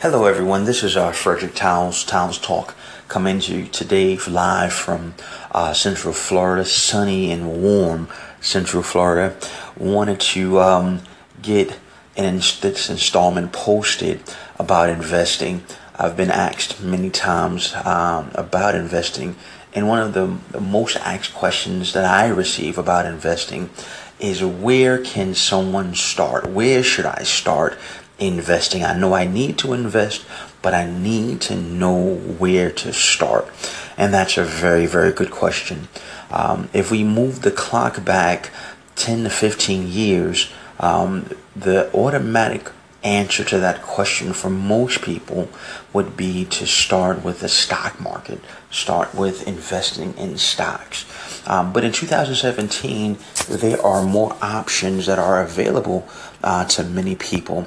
Hello, everyone. This is uh, Frederick Towns, Towns Talk, coming to you today live from uh, Central Florida, sunny and warm Central Florida. Wanted to um, get an this installment posted about investing. I've been asked many times um, about investing, and one of the, the most asked questions that I receive about investing is where can someone start? Where should I start? Investing. I know I need to invest, but I need to know where to start. And that's a very, very good question. Um, if we move the clock back 10 to 15 years, um, the automatic answer to that question for most people would be to start with the stock market, start with investing in stocks. Um, but in 2017, there are more options that are available uh, to many people.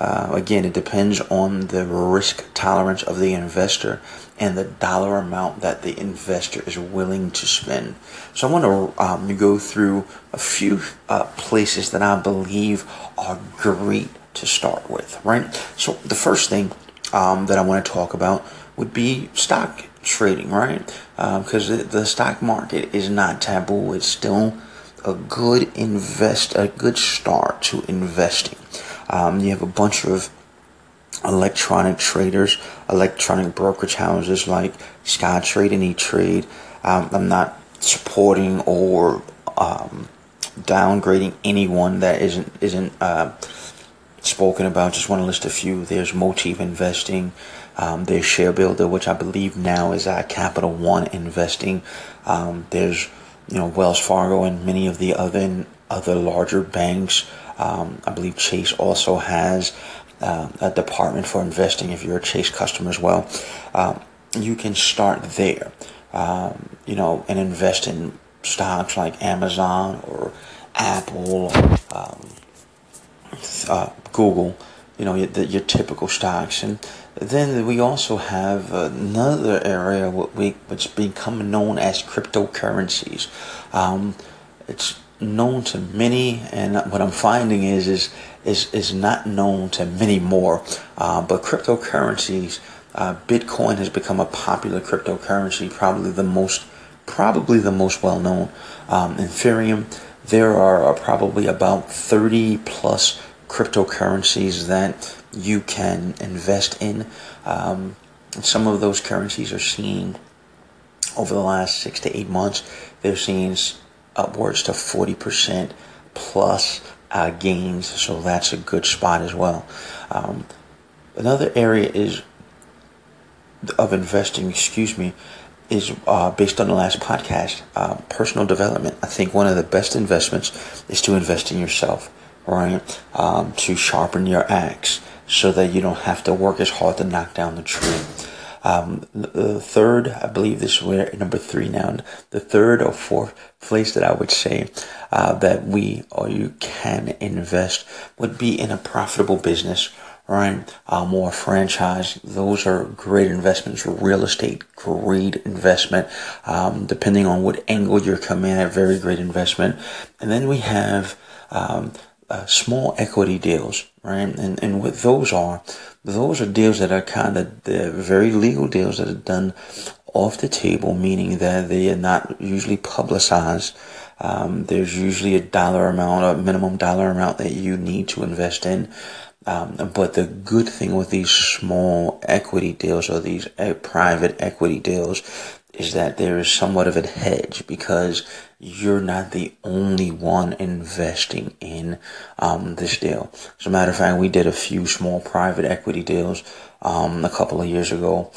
Uh, again, it depends on the risk tolerance of the investor and the dollar amount that the investor is willing to spend. So I want to um, go through a few uh, places that I believe are great to start with, right? So the first thing um, that I want to talk about would be stock trading, right? Because um, the stock market is not taboo. It's still a good invest, a good start to investing. Um, you have a bunch of electronic traders, electronic brokerage houses like Scottrade and E-Trade. Um, I'm not supporting or um, downgrading anyone that isn't isn't uh, spoken about. Just want to list a few. There's Motif Investing. Um, there's ShareBuilder, which I believe now is at Capital One Investing. Um, there's you know Wells Fargo and many of the other other larger banks um, I believe Chase also has uh, a department for investing if you're a Chase customer as well. Um, you can start there, um, you know, and invest in stocks like Amazon or Apple, or, um, uh, Google, you know, your, your, typical stocks. And then we also have another area which is become known as cryptocurrencies. Um, it's known to many, and what I'm finding is is is is not known to many more. Uh, but cryptocurrencies, uh, Bitcoin has become a popular cryptocurrency, probably the most probably the most well known. Um, Ethereum, there are probably about 30 plus cryptocurrencies that you can invest in. Um, some of those currencies are seeing over the last six to eight months, they're seeing upwards to 40% plus uh, gains. So that's a good spot as well. Um, another area is of investing, excuse me, is uh, based on the last podcast, uh, personal development. I think one of the best investments is to invest in yourself, right? Um, to sharpen your axe so that you don't have to work as hard to knock down the tree. Um, the third, I believe this is where number three now. The third or fourth place that I would say uh, that we or you can invest would be in a profitable business right? Um, or franchise. Those are great investments. Real estate, great investment. Um, depending on what angle you're coming at, very great investment. And then we have um, uh, small equity deals, right? And and what those are, those are deals that are kind of the very legal deals that are done off the table, meaning that they are not usually publicized. Um, there's usually a dollar amount, a minimum dollar amount that you need to invest in. Um, but the good thing with these small equity deals or these private equity deals is that there is somewhat of a hedge because you're not the only one investing in um, this deal. As a matter of fact, we did a few small private equity deals um, a couple of years ago.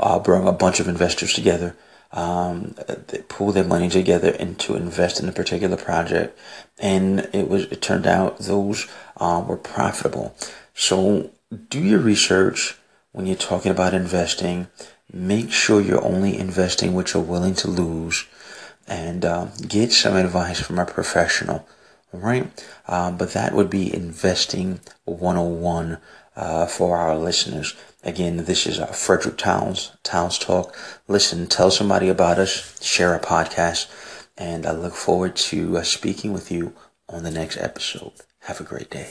Uh, brought a bunch of investors together, um, they pull their money together and to invest in a particular project, and it was it turned out those uh, were profitable. So do your research when you're talking about investing. Make sure you're only investing what you're willing to lose and uh, get some advice from a professional all right um, but that would be investing 101 uh, for our listeners. Again this is uh, frederick towns towns talk. Listen tell somebody about us share a podcast and i look forward to uh, speaking with you on the next episode have a great day